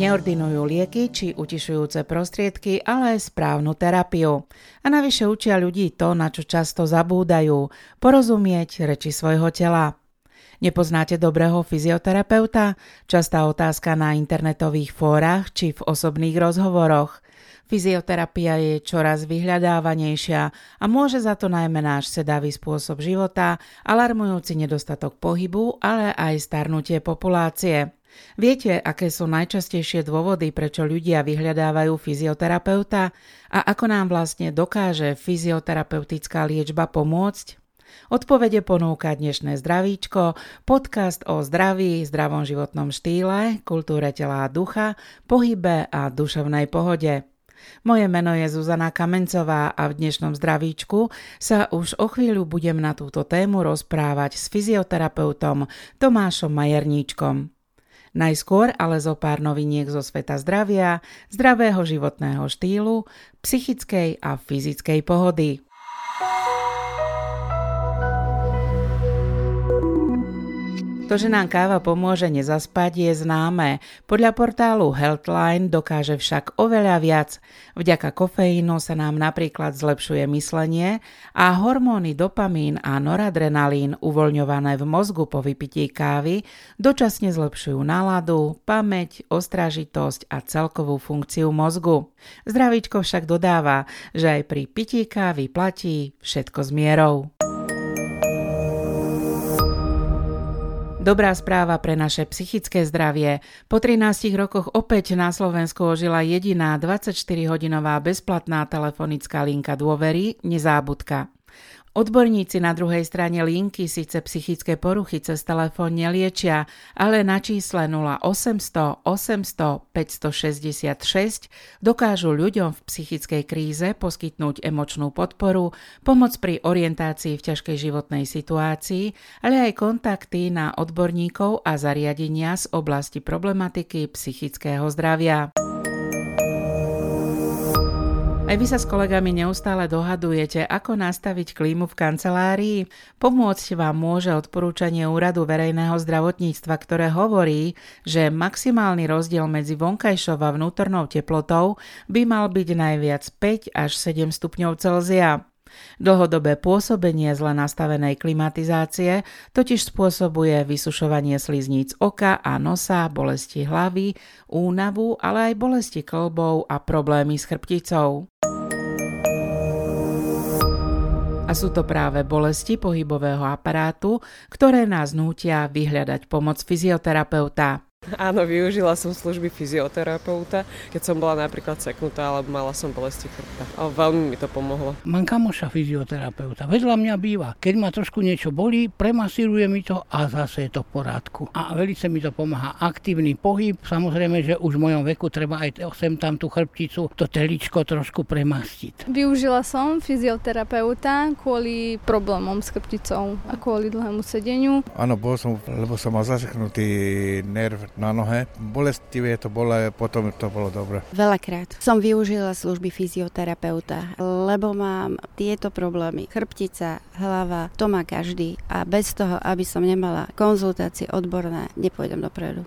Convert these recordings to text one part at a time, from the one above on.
Neordinujú lieky či utišujúce prostriedky, ale správnu terapiu. A navyše učia ľudí to, na čo často zabúdajú, porozumieť reči svojho tela. Nepoznáte dobrého fyzioterapeuta? Častá otázka na internetových fórach či v osobných rozhovoroch. Fyzioterapia je čoraz vyhľadávanejšia a môže za to najmä náš sedavý spôsob života, alarmujúci nedostatok pohybu, ale aj starnutie populácie. Viete, aké sú najčastejšie dôvody, prečo ľudia vyhľadávajú fyzioterapeuta a ako nám vlastne dokáže fyzioterapeutická liečba pomôcť? Odpovede ponúka dnešné zdravíčko, podcast o zdraví, zdravom životnom štýle, kultúre tela a ducha, pohybe a duševnej pohode. Moje meno je Zuzana Kamencová a v dnešnom zdravíčku sa už o chvíľu budem na túto tému rozprávať s fyzioterapeutom Tomášom Majerníčkom. Najskôr ale zo pár noviniek zo sveta zdravia, zdravého životného štýlu, psychickej a fyzickej pohody. To, že nám káva pomôže nezaspať, je známe. Podľa portálu Healthline dokáže však oveľa viac. Vďaka kofeínu sa nám napríklad zlepšuje myslenie a hormóny dopamín a noradrenalín uvoľňované v mozgu po vypití kávy dočasne zlepšujú náladu, pamäť, ostražitosť a celkovú funkciu mozgu. Zdravíčko však dodáva, že aj pri pití kávy platí všetko s mierou. Dobrá správa pre naše psychické zdravie. Po 13 rokoch opäť na Slovensku ožila jediná 24-hodinová bezplatná telefonická linka dôvery Nezábudka. Odborníci na druhej strane linky síce psychické poruchy cez telefón neliečia, ale na čísle 0800 800 566 dokážu ľuďom v psychickej kríze poskytnúť emočnú podporu, pomoc pri orientácii v ťažkej životnej situácii, ale aj kontakty na odborníkov a zariadenia z oblasti problematiky psychického zdravia. Aj vy sa s kolegami neustále dohadujete, ako nastaviť klímu v kancelárii? Pomôcť vám môže odporúčanie Úradu verejného zdravotníctva, ktoré hovorí, že maximálny rozdiel medzi vonkajšou a vnútornou teplotou by mal byť najviac 5 až 7 stupňov Celzia. Dlhodobé pôsobenie zle nastavenej klimatizácie totiž spôsobuje vysušovanie slizníc oka a nosa, bolesti hlavy, únavu, ale aj bolesti klbov a problémy s chrbticou. A sú to práve bolesti pohybového aparátu, ktoré nás nútia vyhľadať pomoc fyzioterapeuta. Áno, využila som služby fyzioterapeuta, keď som bola napríklad seknutá alebo mala som bolesti chrbta. A veľmi mi to pomohlo. Mám kamoša fyzioterapeuta, vedľa mňa býva. Keď ma trošku niečo bolí, premasíruje mi to a zase je to v porádku. A veľmi mi to pomáha. Aktívny pohyb, samozrejme, že už v mojom veku treba aj sem tam tú chrbticu, to teličko trošku premastiť. Využila som fyzioterapeuta kvôli problémom s chrbticou a kvôli dlhému sedeniu. Áno, bol som, lebo som mal zaseknutý nerv na nohe. Bolestivé to bolo, potom to bolo dobre. Veľakrát som využila služby fyzioterapeuta, lebo mám tieto problémy. Chrbtica, hlava, to má každý a bez toho, aby som nemala konzultácie odborné, nepôjdem dopredu.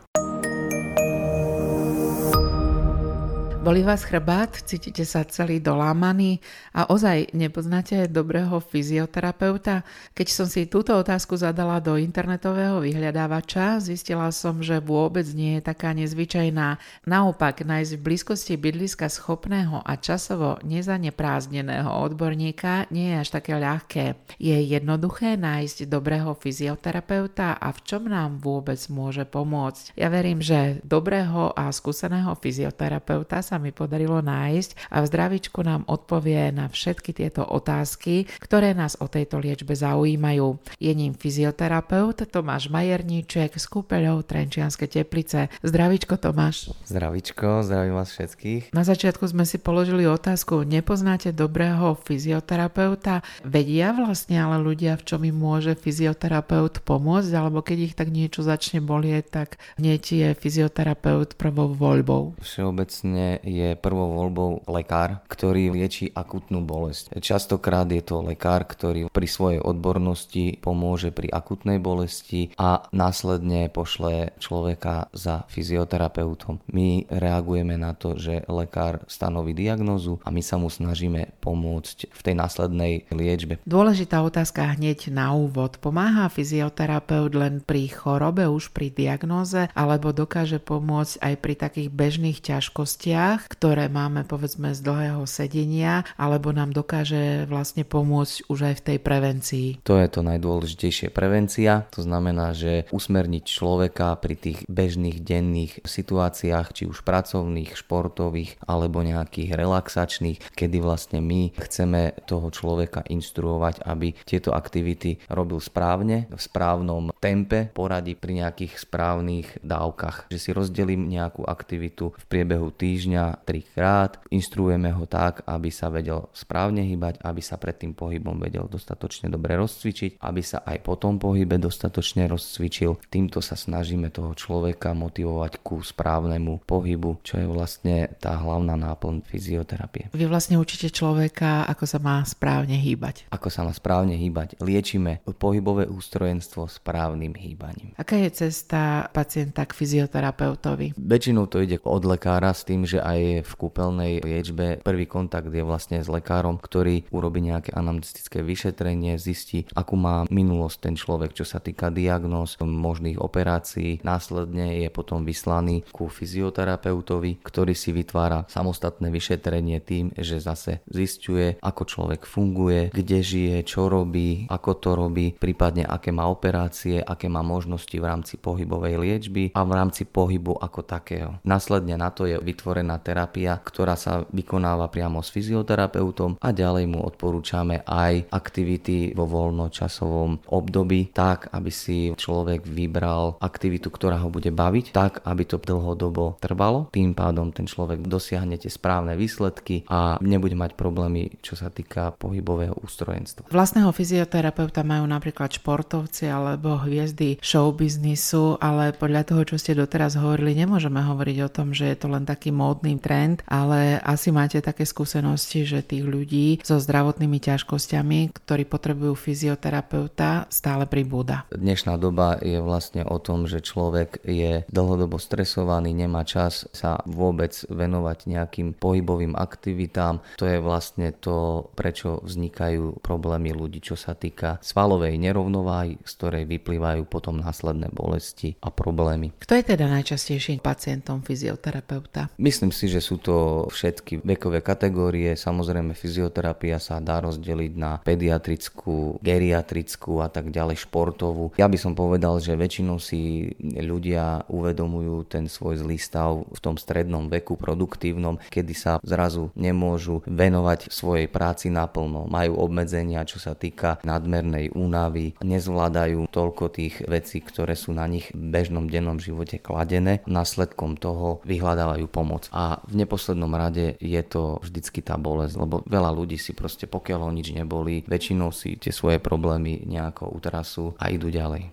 Boli vás chrbát, cítite sa celý dolámaný a ozaj nepoznáte dobrého fyzioterapeuta? Keď som si túto otázku zadala do internetového vyhľadávača, zistila som, že vôbec nie je taká nezvyčajná. Naopak, nájsť v blízkosti bydliska schopného a časovo nezaneprázdneného odborníka nie je až také ľahké. Je jednoduché nájsť dobrého fyzioterapeuta a v čom nám vôbec môže pomôcť? Ja verím, že dobrého a skúseného fyzioterapeuta sa sa mi podarilo nájsť a v zdravičku nám odpovie na všetky tieto otázky, ktoré nás o tejto liečbe zaujímajú. Je ním fyzioterapeut Tomáš Majerníček z kúpeľov Trenčianske teplice. Zdravičko Tomáš. Zdravičko, zdravím vás všetkých. Na začiatku sme si položili otázku, nepoznáte dobrého fyzioterapeuta? Vedia vlastne ale ľudia, v čom im môže fyzioterapeut pomôcť, alebo keď ich tak niečo začne bolieť, tak hneď je fyzioterapeut prvou voľbou? Všeobecne je prvou voľbou lekár, ktorý lieči akutnú bolesť. Častokrát je to lekár, ktorý pri svojej odbornosti pomôže pri akutnej bolesti a následne pošle človeka za fyzioterapeutom. My reagujeme na to, že lekár stanoví diagnózu a my sa mu snažíme pomôcť v tej následnej liečbe. Dôležitá otázka hneď na úvod. Pomáha fyzioterapeut len pri chorobe, už pri diagnóze, alebo dokáže pomôcť aj pri takých bežných ťažkostiach, ktoré máme povedzme z dlhého sedenia, alebo nám dokáže vlastne pomôcť už aj v tej prevencii. To je to najdôležitejšie prevencia, to znamená, že usmerniť človeka pri tých bežných denných situáciách, či už pracovných, športových alebo nejakých relaxačných, kedy vlastne my chceme toho človeka inštruovať, aby tieto aktivity robil správne, v správnom tempe, poradí pri nejakých správnych dávkach. Že si rozdelím nejakú aktivitu v priebehu týždňa trikrát, instruujeme ho tak, aby sa vedel správne hýbať, aby sa pred tým pohybom vedel dostatočne dobre rozcvičiť, aby sa aj po tom pohybe dostatočne rozcvičil. Týmto sa snažíme toho človeka motivovať ku správnemu pohybu, čo je vlastne tá hlavná náplň fyzioterapie. Vy vlastne učíte človeka, ako sa má správne hýbať. Ako sa má správne hýbať. Liečíme pohybové ústrojenstvo správnym hýbaním. Aká je cesta pacienta k fyzioterapeutovi? Väčšinou to ide od lekára s tým, že aj v kúpeľnej liečbe prvý kontakt je vlastne s lekárom, ktorý urobí nejaké anamnestické vyšetrenie, zistí, akú má minulosť ten človek, čo sa týka diagnóz, možných operácií. Následne je potom vyslaný ku fyzioterapeutovi, ktorý si vytvára samostatné vyšetrenie tým, že zase zistuje, ako človek funguje, kde žije, čo robí, ako to robí, prípadne aké má operácie, aké má možnosti v rámci pohybovej liečby a v rámci pohybu ako takého. Následne na to je vytvorená terapia, ktorá sa vykonáva priamo s fyzioterapeutom a ďalej mu odporúčame aj aktivity vo voľnočasovom období tak, aby si človek vybral aktivitu, ktorá ho bude baviť, tak, aby to dlhodobo trvalo. Tým pádom ten človek dosiahne tie správne výsledky a nebude mať problémy, čo sa týka pohybového ústrojenstva. Vlastného fyzioterapeuta majú napríklad športovci alebo hviezdy showbiznisu, ale podľa toho, čo ste doteraz hovorili, nemôžeme hovoriť o tom, že je to len taký módny trend, ale asi máte také skúsenosti, že tých ľudí so zdravotnými ťažkosťami, ktorí potrebujú fyzioterapeuta, stále pribúda. Dnešná doba je vlastne o tom, že človek je dlhodobo stresovaný, nemá čas sa vôbec venovať nejakým pohybovým aktivitám. To je vlastne to, prečo vznikajú problémy ľudí, čo sa týka svalovej nerovnováhy, z ktorej vyplývajú potom následné bolesti a problémy. Kto je teda najčastejším pacientom fyzioterapeuta? Myslím si, že sú to všetky vekové kategórie. Samozrejme, fyzioterapia sa dá rozdeliť na pediatrickú, geriatrickú a tak ďalej, športovú. Ja by som povedal, že väčšinou si ľudia uvedomujú ten svoj zlý stav v tom strednom veku, produktívnom, kedy sa zrazu nemôžu venovať svojej práci naplno. Majú obmedzenia, čo sa týka nadmernej únavy, nezvládajú toľko tých vecí, ktoré sú na nich v bežnom dennom živote kladené. Následkom toho vyhľadávajú pomoc. A v neposlednom rade je to vždycky tá bolesť, lebo veľa ľudí si proste pokiaľ ho nič neboli, väčšinou si tie svoje problémy nejako utrasú a idú ďalej.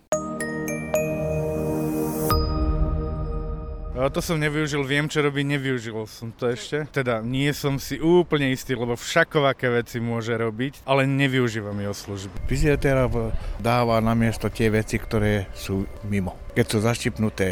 To som nevyužil, viem čo robiť, nevyužil som to ešte. Teda nie som si úplne istý, lebo všakovaké veci môže robiť, ale nevyužívam jeho služby. Fyzioterapeut dáva na miesto tie veci, ktoré sú mimo. Keď sú zaštipnuté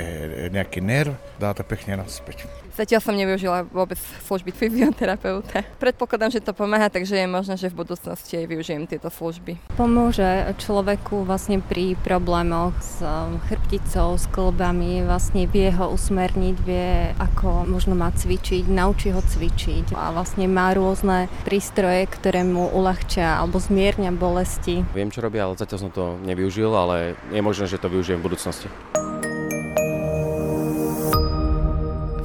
nejaký nerv, dá to pekne naspäť. Zatiaľ som nevyužila vôbec služby fyzioterapeuta. Predpokladám, že to pomáha, takže je možné, že v budúcnosti aj využijem tieto služby. Pomôže človeku vlastne pri problémoch s um, chrbticou, s klbami, vlastne vie ho usmerniť, vie ako možno má cvičiť, naučí ho cvičiť a vlastne má rôzne prístroje, ktoré mu uľahčia alebo zmierňa bolesti. Viem, čo robia, ale zatiaľ som to nevyužil, ale je možné, že to využijem v budúcnosti.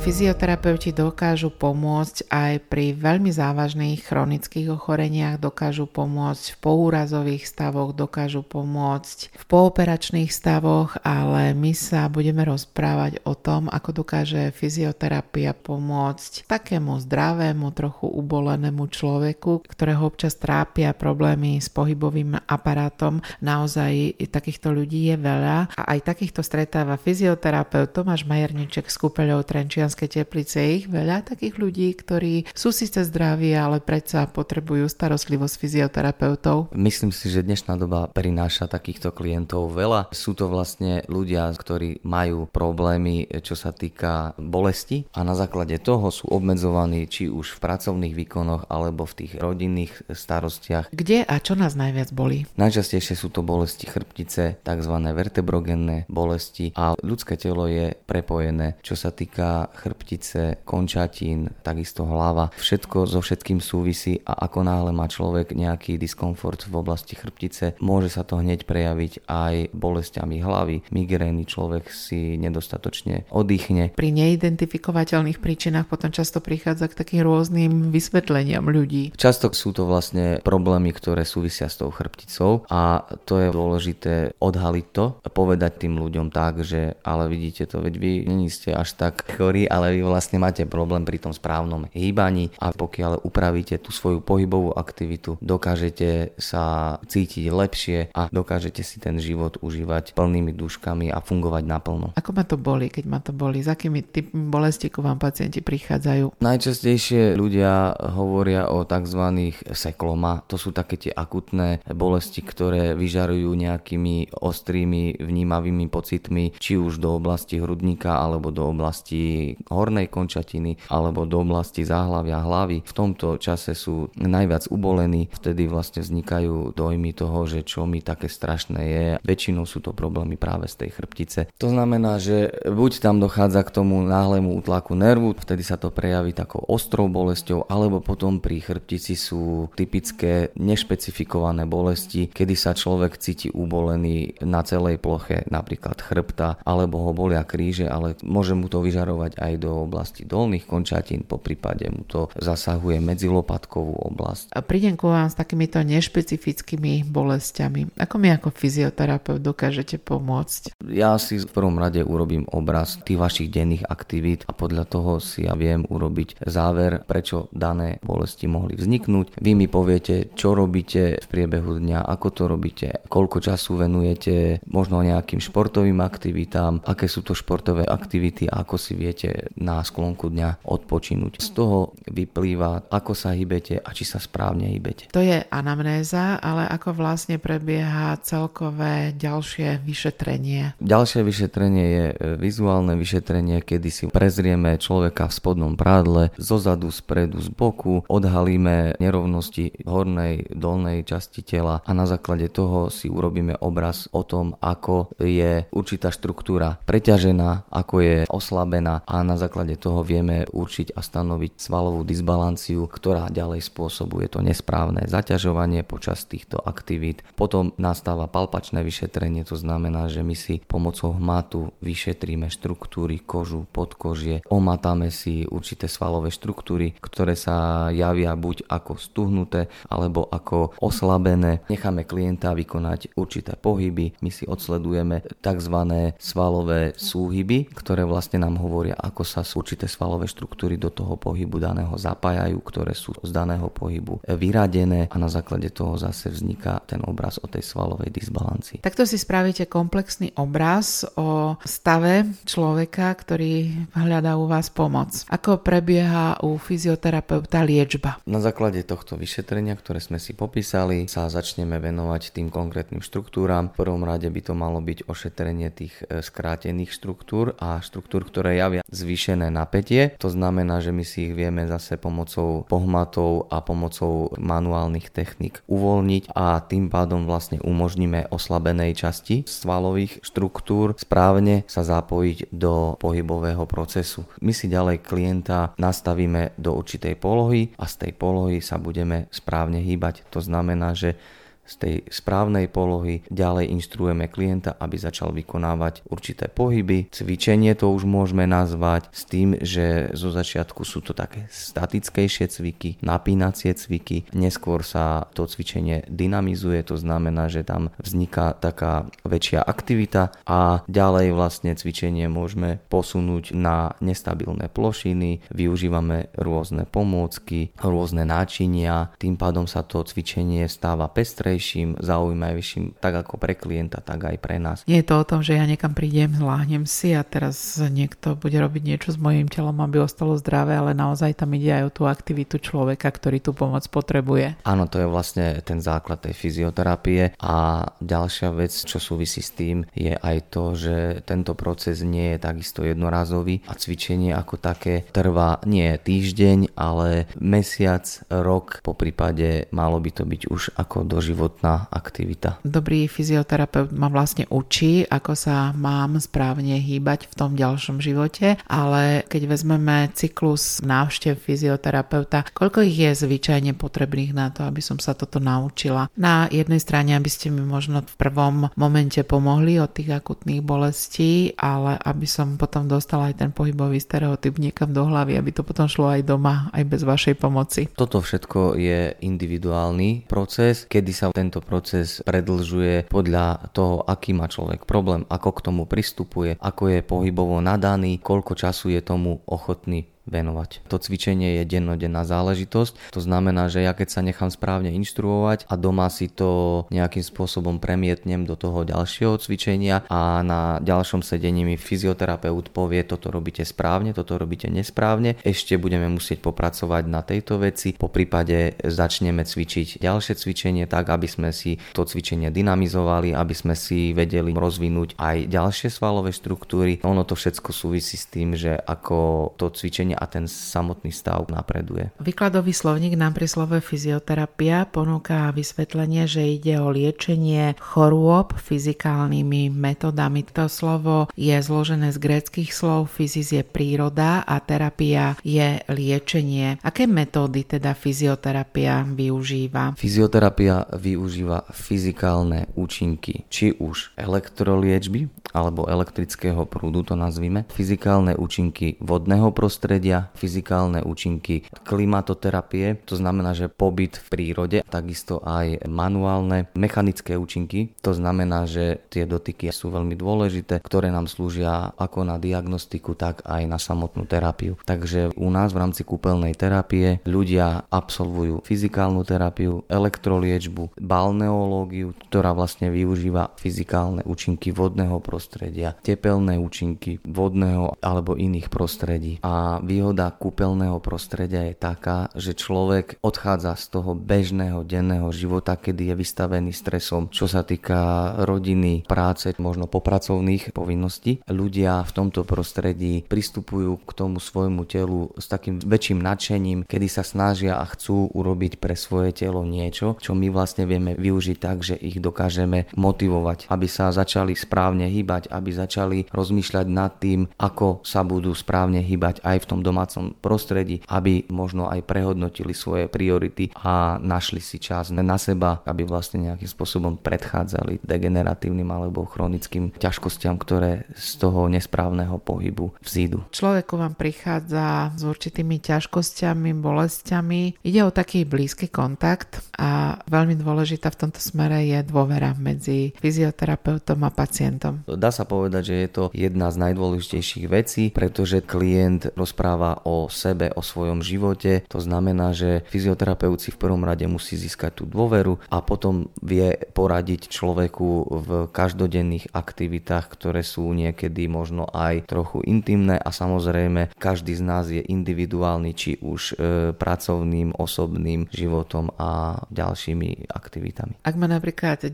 Fyzioterapeuti dokážu pomôcť aj pri veľmi závažných chronických ochoreniach, dokážu pomôcť v poúrazových stavoch, dokážu pomôcť v pooperačných stavoch, ale my sa budeme rozprávať o tom, ako dokáže fyzioterapia pomôcť takému zdravému, trochu ubolenému človeku, ktorého občas trápia problémy s pohybovým aparátom. Naozaj takýchto ľudí je veľa a aj takýchto stretáva fyzioterapeut Tomáš Majerniček z kúpeľov Trenčian Banskej teplice. Je ich veľa takých ľudí, ktorí sú síce zdraví, ale predsa potrebujú starostlivosť fyzioterapeutov. Myslím si, že dnešná doba prináša takýchto klientov veľa. Sú to vlastne ľudia, ktorí majú problémy, čo sa týka bolesti a na základe toho sú obmedzovaní či už v pracovných výkonoch alebo v tých rodinných starostiach. Kde a čo nás najviac boli? Najčastejšie sú to bolesti chrbtice, tzv. vertebrogenné bolesti a ľudské telo je prepojené, čo sa týka chrbtice, končatín, takisto hlava. Všetko so všetkým súvisí a ako náhle má človek nejaký diskomfort v oblasti chrbtice, môže sa to hneď prejaviť aj bolestiami hlavy, migrény, človek si nedostatočne oddychne. Pri neidentifikovateľných príčinách potom často prichádza k takým rôznym vysvetleniam ľudí. Často sú to vlastne problémy, ktoré súvisia s tou chrbticou a to je dôležité odhaliť to, povedať tým ľuďom tak, že ale vidíte to, veď vy nie ste až tak chorí, ale vy vlastne máte problém pri tom správnom hýbaní a pokiaľ upravíte tú svoju pohybovú aktivitu, dokážete sa cítiť lepšie a dokážete si ten život užívať plnými duškami a fungovať naplno. Ako ma to boli, keď ma to boli? S akými typmi bolesti ku vám pacienti prichádzajú? Najčastejšie ľudia hovoria o tzv. sekloma. To sú také tie akutné bolesti, ktoré vyžarujú nejakými ostrými vnímavými pocitmi, či už do oblasti hrudníka, alebo do oblasti hornej končatiny, alebo do oblasti záhlavia hlavy. V tomto čase sú najviac ubolení, vtedy vlastne vznikajú dojmy toho, že čo mi také strašné je. Väčšinou sú to problémy práve z tej chrbtice. To znamená, že buď tam dochádza k tomu náhlemu útlaku nervu, vtedy sa to prejaví takou ostrou bolesťou, alebo potom pri chrbtici sú typické nešpecifikované bolesti, kedy sa človek cíti ubolený na celej ploche, napríklad chrbta, alebo ho bolia kríže, ale môže mu to vyžarovať aj do oblasti dolných končatín, po prípade mu to zasahuje medzi lopatkovú oblasť. A prídem ku vám s takýmito nešpecifickými bolestiami. Ako mi ako fyzioterapeut dokážete pomôcť? Ja si v prvom rade urobím obraz tých vašich denných aktivít a podľa toho si ja viem urobiť záver, prečo dané bolesti mohli vzniknúť. Vy mi poviete, čo robíte v priebehu dňa, ako to robíte, koľko času venujete možno nejakým športovým aktivitám, aké sú to športové aktivity a ako si viete na sklonku dňa odpočinúť. Z toho vyplýva, ako sa hýbete a či sa správne hýbete. To je anamnéza, ale ako vlastne prebieha celkové ďalšie vyšetrenie? Ďalšie vyšetrenie je e, vizuálne vyšetrenie, kedy si prezrieme človeka v spodnom prádle, zo zadu, spredu, z boku, odhalíme nerovnosti hornej, dolnej časti tela a na základe toho si urobíme obraz o tom, ako je určitá štruktúra preťažená, ako je oslabená a na základe toho vieme určiť a stanoviť svalovú disbalanciu, ktorá ďalej spôsobuje to nesprávne zaťažovanie počas týchto aktivít. Potom nastáva palpačné vyšetrenie, to znamená, že my si pomocou hmatu vyšetríme štruktúry kožu, podkožie, omatáme si určité svalové štruktúry, ktoré sa javia buď ako stuhnuté alebo ako oslabené. Necháme klienta vykonať určité pohyby, my si odsledujeme tzv. svalové súhyby, ktoré vlastne nám hovoria, ako sa určité svalové štruktúry do toho pohybu daného zapájajú, ktoré sú z daného pohybu vyradené a na základe toho zase vzniká ten obraz o tej svalovej disbalancii. Takto si spravíte komplexný obraz o stave človeka, ktorý hľadá u vás pomoc. Ako prebieha u fyzioterapeuta liečba? Na základe tohto vyšetrenia, ktoré sme si popísali, sa začneme venovať tým konkrétnym štruktúram. V prvom rade by to malo byť ošetrenie tých e, skrátených štruktúr a štruktúr, ktoré javia zvýšené napätie. To znamená, že my si ich vieme zase pomocou pohmatov a pomocou manuálnych techník uvoľniť a tým pádom vlastne umožníme oslabenej časti svalových štruktúr správne sa zapojiť do pohybového procesu. My si ďalej klienta nastavíme do určitej polohy a z tej polohy sa budeme správne hýbať. To znamená, že z tej správnej polohy. Ďalej inštruujeme klienta, aby začal vykonávať určité pohyby. Cvičenie to už môžeme nazvať s tým, že zo začiatku sú to také statickejšie cviky, napínacie cviky. Neskôr sa to cvičenie dynamizuje, to znamená, že tam vzniká taká väčšia aktivita. A ďalej vlastne cvičenie môžeme posunúť na nestabilné plošiny, využívame rôzne pomôcky, rôzne náčinia, tým pádom sa to cvičenie stáva pestré rýchlejším, zaujímavejším, tak ako pre klienta, tak aj pre nás. Nie je to o tom, že ja niekam prídem, láhnem si a teraz niekto bude robiť niečo s mojím telom, aby ostalo zdravé, ale naozaj tam ide aj o tú aktivitu človeka, ktorý tú pomoc potrebuje. Áno, to je vlastne ten základ tej fyzioterapie a ďalšia vec, čo súvisí s tým, je aj to, že tento proces nie je takisto jednorázový a cvičenie ako také trvá nie týždeň, ale mesiac, rok, po prípade malo by to byť už ako doživotná aktivita. Dobrý fyzioterapeut ma vlastne učí, ako sa mám správne hýbať v tom ďalšom živote, ale keď vezmeme cyklus návštev fyzioterapeuta, koľko ich je zvyčajne potrebných na to, aby som sa toto naučila? Na jednej strane, aby ste mi možno v prvom momente pomohli od tých akutných bolestí, ale aby som potom dostala aj ten pohybový stereotyp niekam do hlavy, aby to potom šlo aj doma, aj bez vašej pomoci. Toto všetko je individuálny proces, kedy sa tento proces predlžuje podľa toho, aký má človek problém, ako k tomu pristupuje, ako je pohybovo nadaný, koľko času je tomu ochotný venovať. To cvičenie je dennodenná záležitosť, to znamená, že ja keď sa nechám správne inštruovať a doma si to nejakým spôsobom premietnem do toho ďalšieho cvičenia a na ďalšom sedení mi fyzioterapeut povie, toto robíte správne, toto robíte nesprávne, ešte budeme musieť popracovať na tejto veci, po prípade začneme cvičiť ďalšie cvičenie tak, aby sme si to cvičenie dynamizovali, aby sme si vedeli rozvinúť aj ďalšie svalové štruktúry. Ono to všetko súvisí s tým, že ako to cvičenie a ten samotný stav napreduje. Výkladový slovník nám pri slove fyzioterapia ponúka vysvetlenie, že ide o liečenie chorôb fyzikálnymi metodami. To slovo je zložené z gréckých slov, fyzis je príroda a terapia je liečenie. Aké metódy teda fyzioterapia využíva? Fyzioterapia využíva fyzikálne účinky, či už elektroliečby alebo elektrického prúdu to nazvime, fyzikálne účinky vodného prostredia, prostredia, fyzikálne účinky klimatoterapie, to znamená, že pobyt v prírode, takisto aj manuálne mechanické účinky, to znamená, že tie dotyky sú veľmi dôležité, ktoré nám slúžia ako na diagnostiku, tak aj na samotnú terapiu. Takže u nás v rámci kúpeľnej terapie ľudia absolvujú fyzikálnu terapiu, elektroliečbu, balneológiu, ktorá vlastne využíva fyzikálne účinky vodného prostredia, tepelné účinky vodného alebo iných prostredí a výhoda kúpeľného prostredia je taká, že človek odchádza z toho bežného denného života, kedy je vystavený stresom, čo sa týka rodiny, práce, možno popracovných povinností. Ľudia v tomto prostredí pristupujú k tomu svojmu telu s takým väčším nadšením, kedy sa snažia a chcú urobiť pre svoje telo niečo, čo my vlastne vieme využiť tak, že ich dokážeme motivovať, aby sa začali správne hýbať, aby začali rozmýšľať nad tým, ako sa budú správne hýbať aj v tom domácom prostredí, aby možno aj prehodnotili svoje priority a našli si čas na seba, aby vlastne nejakým spôsobom predchádzali degeneratívnym alebo chronickým ťažkostiam, ktoré z toho nesprávneho pohybu vzídu. Človeku vám prichádza s určitými ťažkosťami, bolestiami. Ide o taký blízky kontakt a veľmi dôležitá v tomto smere je dôvera medzi fyzioterapeutom a pacientom. Dá sa povedať, že je to jedna z najdôležitejších vecí, pretože klient rozpráva rozpráva o sebe, o svojom živote. To znamená, že fyzioterapeut si v prvom rade musí získať tú dôveru a potom vie poradiť človeku v každodenných aktivitách, ktoré sú niekedy možno aj trochu intimné a samozrejme každý z nás je individuálny, či už e, pracovným, osobným životom a ďalšími aktivitami. Ak má napríklad 10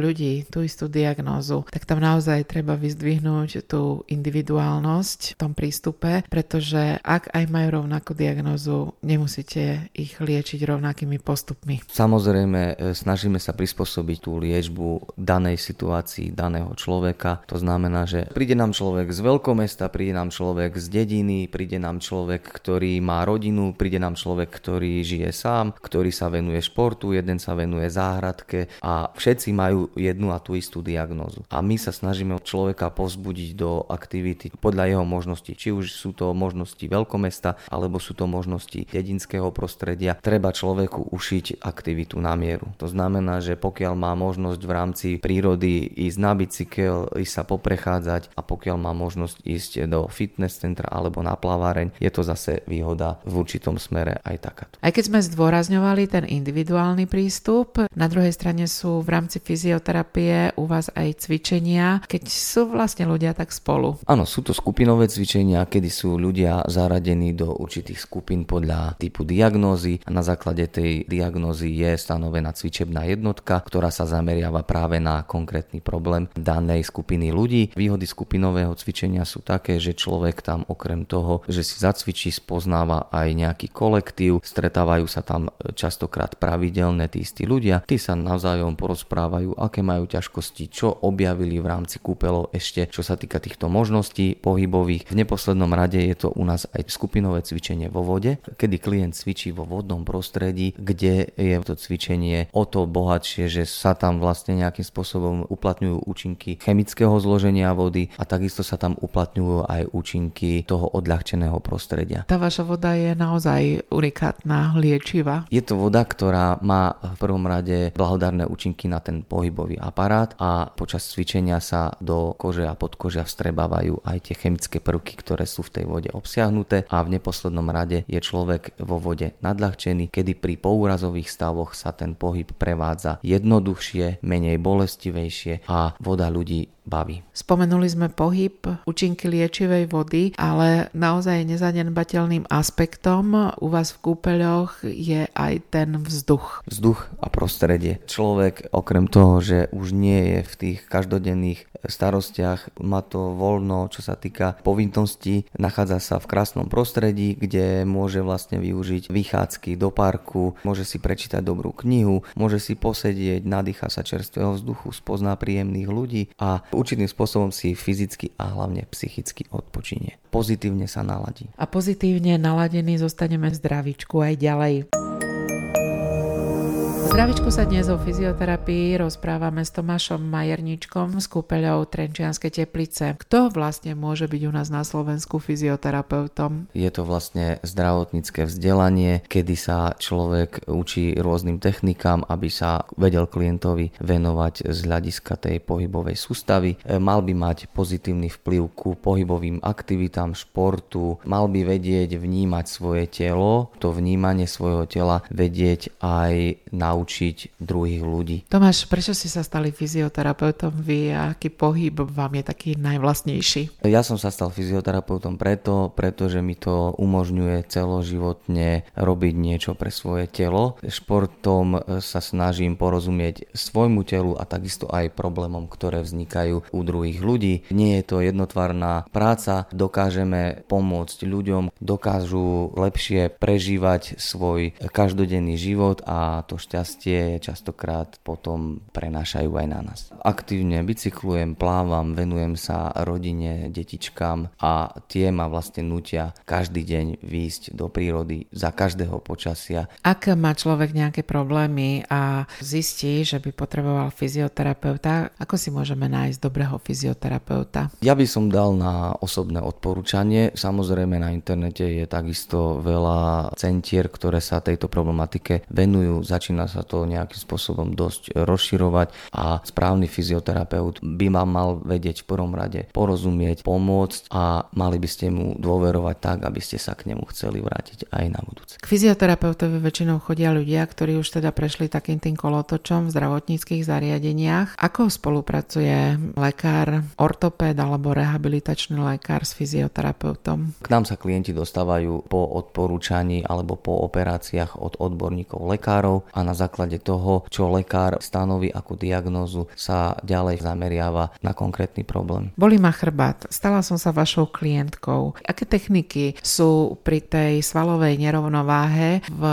ľudí tú istú diagnózu, tak tam naozaj treba vyzdvihnúť tú individuálnosť v tom prístupe, pretože že ak aj majú rovnakú diagnozu, nemusíte ich liečiť rovnakými postupmi. Samozrejme, e, snažíme sa prispôsobiť tú liečbu danej situácii daného človeka. To znamená, že príde nám človek z veľkomesta, príde nám človek z dediny, príde nám človek, ktorý má rodinu, príde nám človek, ktorý žije sám, ktorý sa venuje športu, jeden sa venuje záhradke a všetci majú jednu a tú istú diagnózu. A my sa snažíme človeka pozbudiť do aktivity podľa jeho možností. Či už sú to možnosti možnosti veľkomesta, alebo sú to možnosti dedinského prostredia. Treba človeku ušiť aktivitu na mieru. To znamená, že pokiaľ má možnosť v rámci prírody ísť na bicykel, ísť sa poprechádzať a pokiaľ má možnosť ísť do fitness centra alebo na plaváreň, je to zase výhoda v určitom smere aj takáto. Aj keď sme zdôrazňovali ten individuálny prístup, na druhej strane sú v rámci fyzioterapie u vás aj cvičenia, keď sú vlastne ľudia tak spolu. Áno, sú to skupinové cvičenia, kedy sú ľudia zaradení do určitých skupín podľa typu diagnózy a na základe tej diagnózy je stanovená cvičebná jednotka, ktorá sa zameriava práve na konkrétny problém danej skupiny ľudí. Výhody skupinového cvičenia sú také, že človek tam okrem toho, že si zacvičí, spoznáva aj nejaký kolektív, stretávajú sa tam častokrát pravidelné tí istí ľudia, tí sa navzájom porozprávajú, aké majú ťažkosti, čo objavili v rámci kúpelov ešte, čo sa týka týchto možností pohybových. V neposlednom rade je to u nás aj skupinové cvičenie vo vode, kedy klient cvičí vo vodnom prostredí, kde je to cvičenie o to bohatšie, že sa tam vlastne nejakým spôsobom uplatňujú účinky chemického zloženia vody a takisto sa tam uplatňujú aj účinky toho odľahčeného prostredia. Tá vaša voda je naozaj unikátna, liečivá. Je to voda, ktorá má v prvom rade blahodárne účinky na ten pohybový aparát a počas cvičenia sa do kože a podkožia vstrebávajú aj tie chemické prvky, ktoré sú v tej vode obsiahnuté a v neposlednom rade je človek vo vode nadľahčený, kedy pri pourazových stavoch sa ten pohyb prevádza jednoduchšie, menej bolestivejšie a voda ľudí baví. Spomenuli sme pohyb, účinky liečivej vody, ale naozaj nezanedbateľným aspektom u vás v kúpeľoch je aj ten vzduch. Vzduch a prostredie. Človek okrem toho, že už nie je v tých každodenných starostiach, má to voľno, čo sa týka povinností, nachádza sa v krásnom prostredí, kde môže vlastne využiť vychádzky do parku, môže si prečítať dobrú knihu, môže si posedieť, nadýcha sa čerstvého vzduchu, spozná príjemných ľudí a určitým spôsobom si fyzicky a hlavne psychicky odpočinie. Pozitívne sa naladí. A pozitívne naladení zostaneme v zdravíčku aj ďalej. Zdravičku sa dnes o fyzioterapii rozprávame s Tomášom Majerničkom z kúpeľou Trenčianske teplice. Kto vlastne môže byť u nás na Slovensku fyzioterapeutom? Je to vlastne zdravotnícke vzdelanie, kedy sa človek učí rôznym technikám, aby sa vedel klientovi venovať z hľadiska tej pohybovej sústavy. E, mal by mať pozitívny vplyv ku pohybovým aktivitám, športu, mal by vedieť vnímať svoje telo, to vnímanie svojho tela vedieť aj na naučiť druhých ľudí. Tomáš, prečo si sa stali fyzioterapeutom vy a aký pohyb vám je taký najvlastnejší? Ja som sa stal fyzioterapeutom preto, pretože mi to umožňuje celoživotne robiť niečo pre svoje telo. Športom sa snažím porozumieť svojmu telu a takisto aj problémom, ktoré vznikajú u druhých ľudí. Nie je to jednotvarná práca, dokážeme pomôcť ľuďom, dokážu lepšie prežívať svoj každodenný život a to šťastie šťastie častokrát potom prenášajú aj na nás. Aktívne bicyklujem, plávam, venujem sa rodine, detičkám a tie ma vlastne nutia každý deň výjsť do prírody za každého počasia. Ak má človek nejaké problémy a zistí, že by potreboval fyzioterapeuta, ako si môžeme nájsť dobrého fyzioterapeuta? Ja by som dal na osobné odporúčanie. Samozrejme na internete je takisto veľa centier, ktoré sa tejto problematike venujú. Začína sa to nejakým spôsobom dosť rozširovať a správny fyzioterapeut by ma mal vedieť v prvom rade porozumieť, pomôcť a mali by ste mu dôverovať tak, aby ste sa k nemu chceli vrátiť aj na budúce. K fyzioterapeutovi väčšinou chodia ľudia, ktorí už teda prešli takým tým kolotočom v zdravotníckých zariadeniach. Ako spolupracuje lekár, ortopéd alebo rehabilitačný lekár s fyzioterapeutom? K nám sa klienti dostávajú po odporúčaní alebo po operáciách od odborníkov lekárov a na základe toho, čo lekár stanoví ako diagnózu, sa ďalej zameriava na konkrétny problém. Boli ma chrbát, stala som sa vašou klientkou. Aké techniky sú pri tej svalovej nerovnováhe v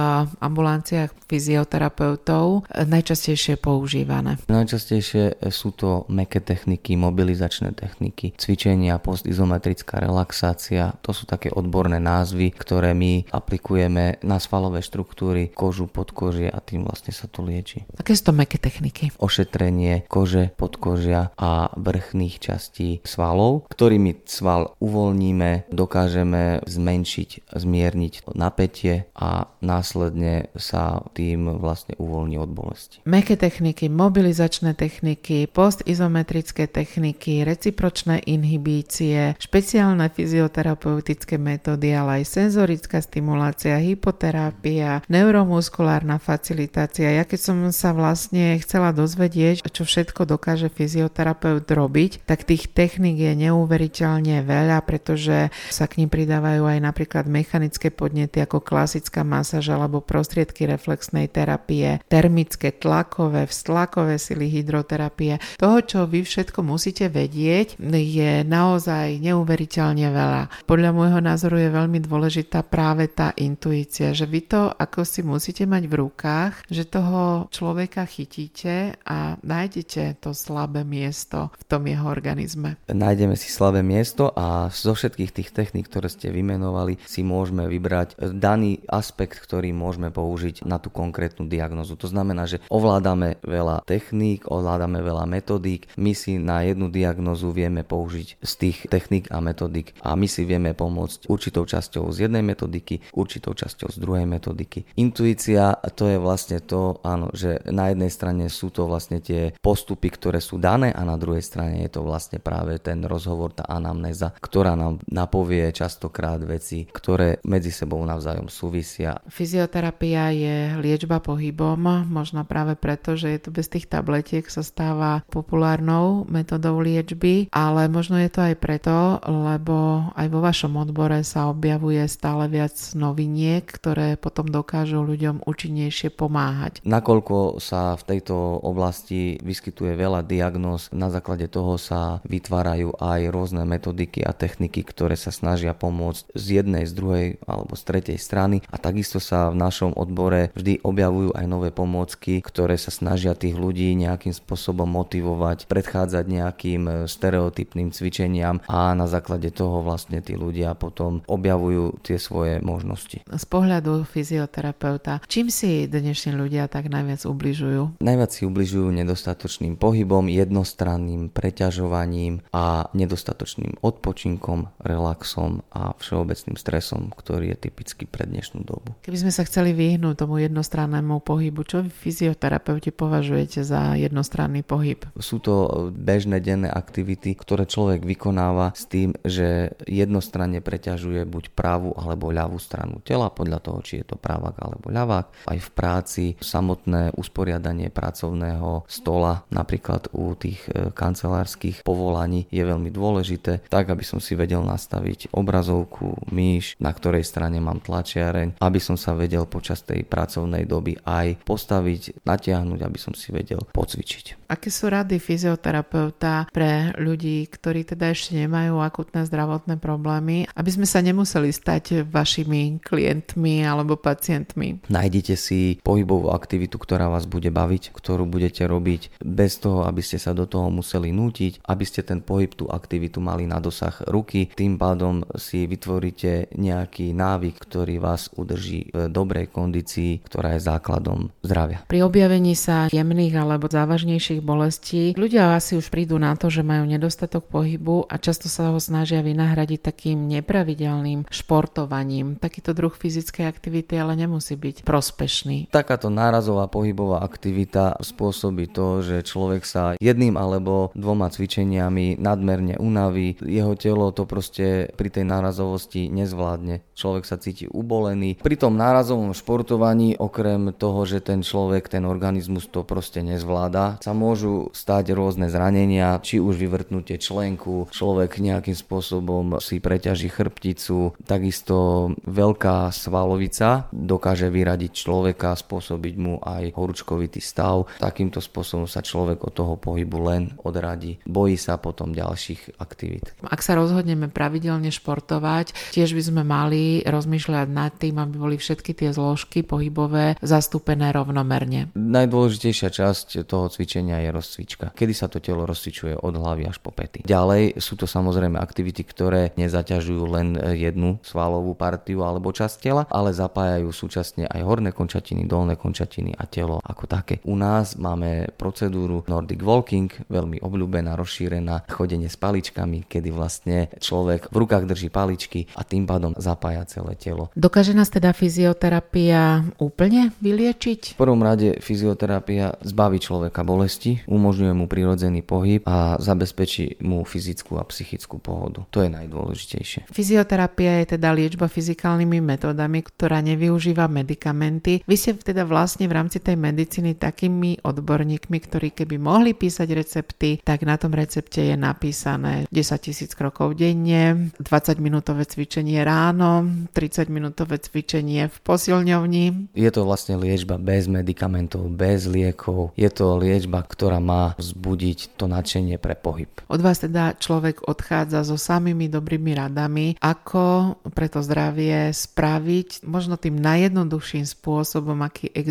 ambulanciách fyzioterapeutov najčastejšie používané? Najčastejšie sú to meké techniky, mobilizačné techniky, cvičenia, postizometrická relaxácia. To sú také odborné názvy, ktoré my aplikujeme na svalové štruktúry, kožu, podkožie a tým vlastne vlastne sa to lieči. Aké sú to meké techniky? Ošetrenie kože, podkožia a vrchných častí svalov, ktorými sval uvoľníme, dokážeme zmenšiť, zmierniť napätie a následne sa tým vlastne uvoľní od bolesti. Meké techniky, mobilizačné techniky, postizometrické techniky, recipročné inhibície, špeciálne fyzioterapeutické metódy, ale aj senzorická stimulácia, hypoterapia, neuromuskulárna facilitácia. Ja keď som sa vlastne chcela dozvedieť, čo všetko dokáže fyzioterapeut robiť, tak tých techník je neuveriteľne veľa, pretože sa k ním pridávajú aj napríklad mechanické podnety ako klasická masáž alebo prostriedky reflexnej terapie, termické, tlakové, vztlakové sily hydroterapie. Toho, čo vy všetko musíte vedieť, je naozaj neuveriteľne veľa. Podľa môjho názoru je veľmi dôležitá práve tá intuícia, že vy to ako si musíte mať v rukách, že toho človeka chytíte a nájdete to slabé miesto v tom jeho organizme. Nájdeme si slabé miesto a zo všetkých tých techník, ktoré ste vymenovali, si môžeme vybrať daný aspekt, ktorý môžeme použiť na tú konkrétnu diagnozu. To znamená, že ovládame veľa techník, ovládame veľa metodík, my si na jednu diagnozu vieme použiť z tých techník a metodík a my si vieme pomôcť určitou časťou z jednej metodiky, určitou časťou z druhej metodiky. Intuícia to je vlastne to, áno, že na jednej strane sú to vlastne tie postupy, ktoré sú dané a na druhej strane je to vlastne práve ten rozhovor, tá anamnéza, ktorá nám napovie častokrát veci, ktoré medzi sebou navzájom súvisia. Fyzioterapia je liečba pohybom, možno práve preto, že je to bez tých tabletiek sa stáva populárnou metodou liečby, ale možno je to aj preto, lebo aj vo vašom odbore sa objavuje stále viac noviniek, ktoré potom dokážu ľuďom účinnejšie pomáhať. Nakoľko sa v tejto oblasti vyskytuje veľa diagnóz, na základe toho sa vytvárajú aj rôzne metodiky a techniky, ktoré sa snažia pomôcť z jednej, z druhej alebo z tretej strany a takisto sa v našom odbore vždy objavujú aj nové pomôcky, ktoré sa snažia tých ľudí nejakým spôsobom motivovať, predchádzať nejakým stereotypným cvičeniam a na základe toho vlastne tí ľudia potom objavujú tie svoje možnosti. Z pohľadu fyzioterapeuta, čím si dnešní ľudia tak najviac ubližujú? Najviac si ubližujú nedostatočným pohybom, jednostranným preťažovaním a nedostatočným odpočinkom, relaxom a všeobecným stresom, ktorý je typický pre dnešnú dobu. Keby sme sa chceli vyhnúť tomu jednostrannému pohybu, čo vy fyzioterapeuti považujete za jednostranný pohyb? Sú to bežné denné aktivity, ktoré človek vykonáva s tým, že jednostranne preťažuje buď pravú alebo ľavú stranu tela, podľa toho, či je to právak alebo ľavák. Aj v práci samotné usporiadanie pracovného stola, napríklad u tých e, kancelárskych povolaní, je veľmi dôležité, tak aby som si vedel nastaviť obrazovku, myš, na ktorej strane mám tlačiareň, aby som sa vedel počas tej pracovnej doby aj postaviť, natiahnuť, aby som si vedel pocvičiť. Aké sú rady fyzioterapeuta pre ľudí, ktorí teda ešte nemajú akutné zdravotné problémy, aby sme sa nemuseli stať vašimi klientmi alebo pacientmi? Nájdite si pohybovú aktivitu, ktorá vás bude baviť, ktorú budete robiť bez toho, aby ste sa do toho museli nútiť, aby ste ten pohyb, tú aktivitu mali na dosah ruky. Tým pádom si vytvoríte nejaký návyk, ktorý vás udrží v dobrej kondícii, ktorá je základom zdravia. Pri objavení sa jemných alebo závažnejších bolestí ľudia asi už prídu na to, že majú nedostatok pohybu a často sa ho snažia vynahradiť takým nepravidelným športovaním. Takýto druh fyzickej aktivity ale nemusí byť prospešný. Takáto nárazová pohybová aktivita spôsobí to, že človek sa jedným alebo dvoma cvičeniami nadmerne unaví, jeho telo to proste pri tej nárazovosti nezvládne. Človek sa cíti ubolený. Pri tom nárazovom športovaní, okrem toho, že ten človek, ten organizmus to proste nezvláda, sa môžu stať rôzne zranenia, či už vyvrtnutie členku, človek nejakým spôsobom si preťaží chrbticu, takisto veľká svalovica dokáže vyradiť človeka, spôsobiť mu aj horúčkovitý stav. Takýmto spôsobom sa človek od toho pohybu len odradí. Bojí sa potom ďalších aktivít. Ak sa rozhodneme pravidelne športovať, tiež by sme mali rozmýšľať nad tým, aby boli všetky tie zložky pohybové zastúpené rovnomerne. Najdôležitejšia časť toho cvičenia je rozcvička, kedy sa to telo rozcvičuje od hlavy až po pety. Ďalej sú to samozrejme aktivity, ktoré nezaťažujú len jednu svalovú partiu alebo časť tela, ale zapájajú súčasne aj horné končatiny, dolné končatiny končatiny a telo ako také. U nás máme procedúru Nordic Walking, veľmi obľúbená, rozšírená, chodenie s paličkami, kedy vlastne človek v rukách drží paličky a tým pádom zapája celé telo. Dokáže nás teda fyzioterapia úplne vyliečiť? V prvom rade fyzioterapia zbaví človeka bolesti, umožňuje mu prirodzený pohyb a zabezpečí mu fyzickú a psychickú pohodu. To je najdôležitejšie. Fyzioterapia je teda liečba fyzikálnymi metódami, ktorá nevyužíva medikamenty. Vy ste teda vlastne v rámci tej medicíny takými odborníkmi, ktorí keby mohli písať recepty, tak na tom recepte je napísané 10 tisíc krokov denne, 20 minútové cvičenie ráno, 30 minútové cvičenie v posilňovni. Je to vlastne liečba bez medikamentov, bez liekov. Je to liečba, ktorá má vzbudiť to nadšenie pre pohyb. Od vás teda človek odchádza so samými dobrými radami, ako pre to zdravie spraviť možno tým najjednoduchším spôsobom, aký existuje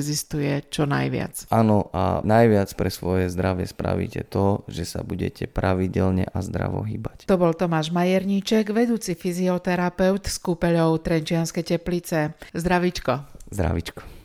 čo najviac. Áno a najviac pre svoje zdravie spravíte to, že sa budete pravidelne a zdravo hýbať. To bol Tomáš Majerníček, vedúci fyzioterapeut s kúpeľou Trenčianske teplice. Zdravičko. Zdravičko.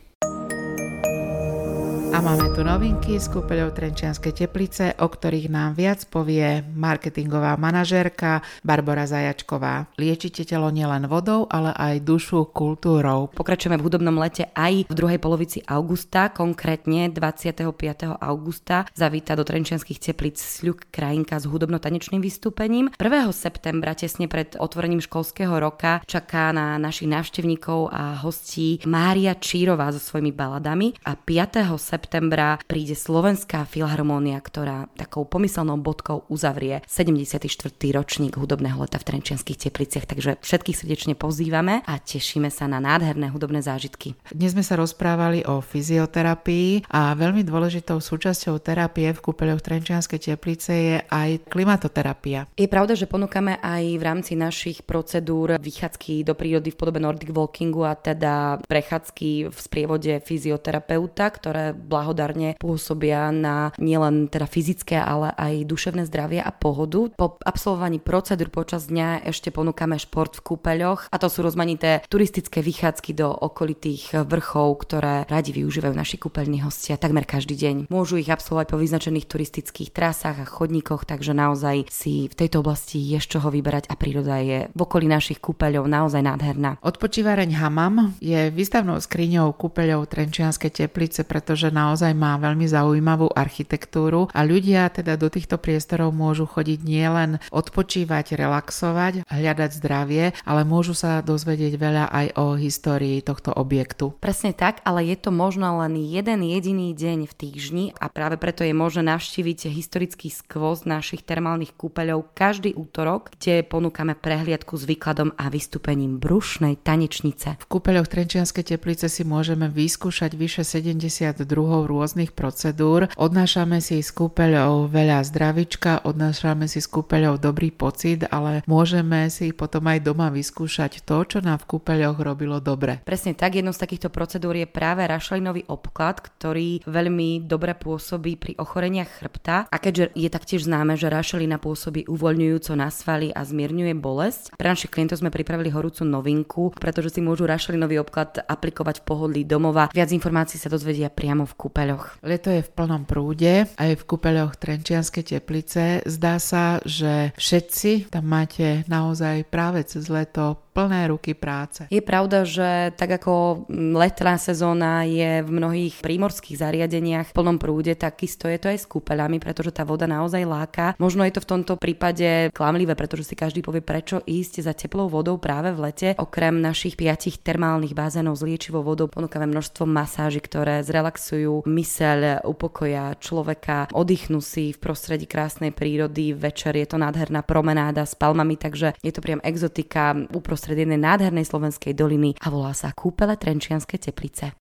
A máme tu novinky z kúpeľov Trenčianskej teplice, o ktorých nám viac povie marketingová manažérka Barbara Zajačková. Liečite telo nielen vodou, ale aj dušu kultúrou. Pokračujeme v hudobnom lete aj v druhej polovici augusta, konkrétne 25. augusta zavíta do Trenčianských teplíc Sľuk Krajinka s hudobno-tanečným vystúpením. 1. septembra, tesne pred otvorením školského roka, čaká na našich návštevníkov a hostí Mária Čírová so svojimi baladami a 5. septembra septembra príde Slovenská filharmónia, ktorá takou pomyselnou bodkou uzavrie 74. ročník hudobného leta v Trenčianských tepliciach. Takže všetkých srdečne pozývame a tešíme sa na nádherné hudobné zážitky. Dnes sme sa rozprávali o fyzioterapii a veľmi dôležitou súčasťou terapie v kúpeľoch Trenčianskej teplice je aj klimatoterapia. Je pravda, že ponúkame aj v rámci našich procedúr vychádzky do prírody v podobe Nordic Walkingu a teda prechádzky v sprievode fyzioterapeuta, ktoré blahodarne pôsobia na nielen teda fyzické, ale aj duševné zdravie a pohodu. Po absolvovaní procedúr počas dňa ešte ponúkame šport v kúpeľoch a to sú rozmanité turistické vychádzky do okolitých vrchov, ktoré radi využívajú naši kúpeľní hostia takmer každý deň. Môžu ich absolvovať po vyznačených turistických trasách a chodníkoch, takže naozaj si v tejto oblasti je z čoho vyberať a príroda je v okolí našich kúpeľov naozaj nádherná. Odpočívareň Hamam je výstavnou skriňou kúpeľov Trenčianskej teplice, pretože na naozaj má veľmi zaujímavú architektúru a ľudia teda do týchto priestorov môžu chodiť nielen odpočívať, relaxovať, hľadať zdravie, ale môžu sa dozvedieť veľa aj o histórii tohto objektu. Presne tak, ale je to možno len jeden jediný deň v týždni a práve preto je možné navštíviť historický skvost našich termálnych kúpeľov každý útorok, kde ponúkame prehliadku s výkladom a vystúpením brušnej tanečnice. V kúpeľoch Trenčianskej teplice si môžeme vyskúšať vyše 72 druhov rôznych procedúr. Odnášame si z kúpeľov veľa zdravička, odnášame si z kúpeľov dobrý pocit, ale môžeme si potom aj doma vyskúšať to, čo nám v kúpeľoch robilo dobre. Presne tak, jednou z takýchto procedúr je práve rašelinový obklad, ktorý veľmi dobre pôsobí pri ochoreniach chrbta a keďže je taktiež známe, že rašelina pôsobí uvoľňujúco na svaly a zmierňuje bolesť, pre našich klientov sme pripravili horúcu novinku, pretože si môžu rašelinový obklad aplikovať v pohodlí domova. Viac informácií sa dozvedia priamo v kúpeľoch. Leto je v plnom prúde, aj v kúpeľoch Trenčianskej teplice. Zdá sa, že všetci tam máte naozaj práve cez leto plné ruky práce. Je pravda, že tak ako letná sezóna je v mnohých prímorských zariadeniach v plnom prúde, takisto je to aj s kúpeľami, pretože tá voda naozaj láka. Možno je to v tomto prípade klamlivé, pretože si každý povie, prečo ísť za teplou vodou práve v lete. Okrem našich piatich termálnych bazénov s liečivou vodou ponúkame množstvo masáží, ktoré zrelaxujú myseľ, upokoja človeka, oddychnú si v prostredí krásnej prírody. Večer je to nádherná promenáda s palmami, takže je to priam exotika uprostred jednej nádhernej slovenskej doliny a volá sa Kúpele Trenčianske teplice.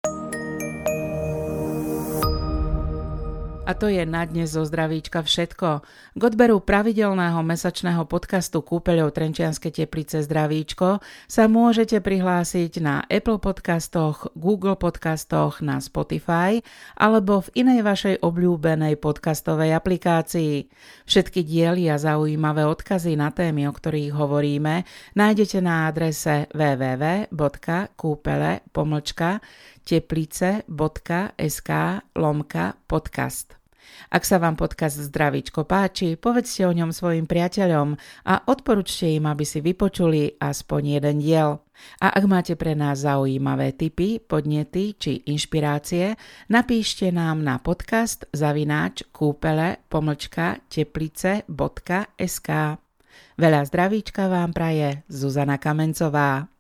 A to je na dnes zo zdravíčka všetko. K odberu pravidelného mesačného podcastu Kúpeľov Trenčianske teplice Zdravíčko sa môžete prihlásiť na Apple podcastoch, Google podcastoch, na Spotify alebo v inej vašej obľúbenej podcastovej aplikácii. Všetky diely a zaujímavé odkazy na témy, o ktorých hovoríme, nájdete na adrese www.kúpele teplice.sk lomka podcast. Ak sa vám podcast Zdravíčko páči, povedzte o ňom svojim priateľom a odporúčte im, aby si vypočuli aspoň jeden diel. A ak máte pre nás zaujímavé tipy, podnety či inšpirácie, napíšte nám na podcast zavináč kúpele pomlčka teplice.sk Veľa zdravíčka vám praje Zuzana Kamencová.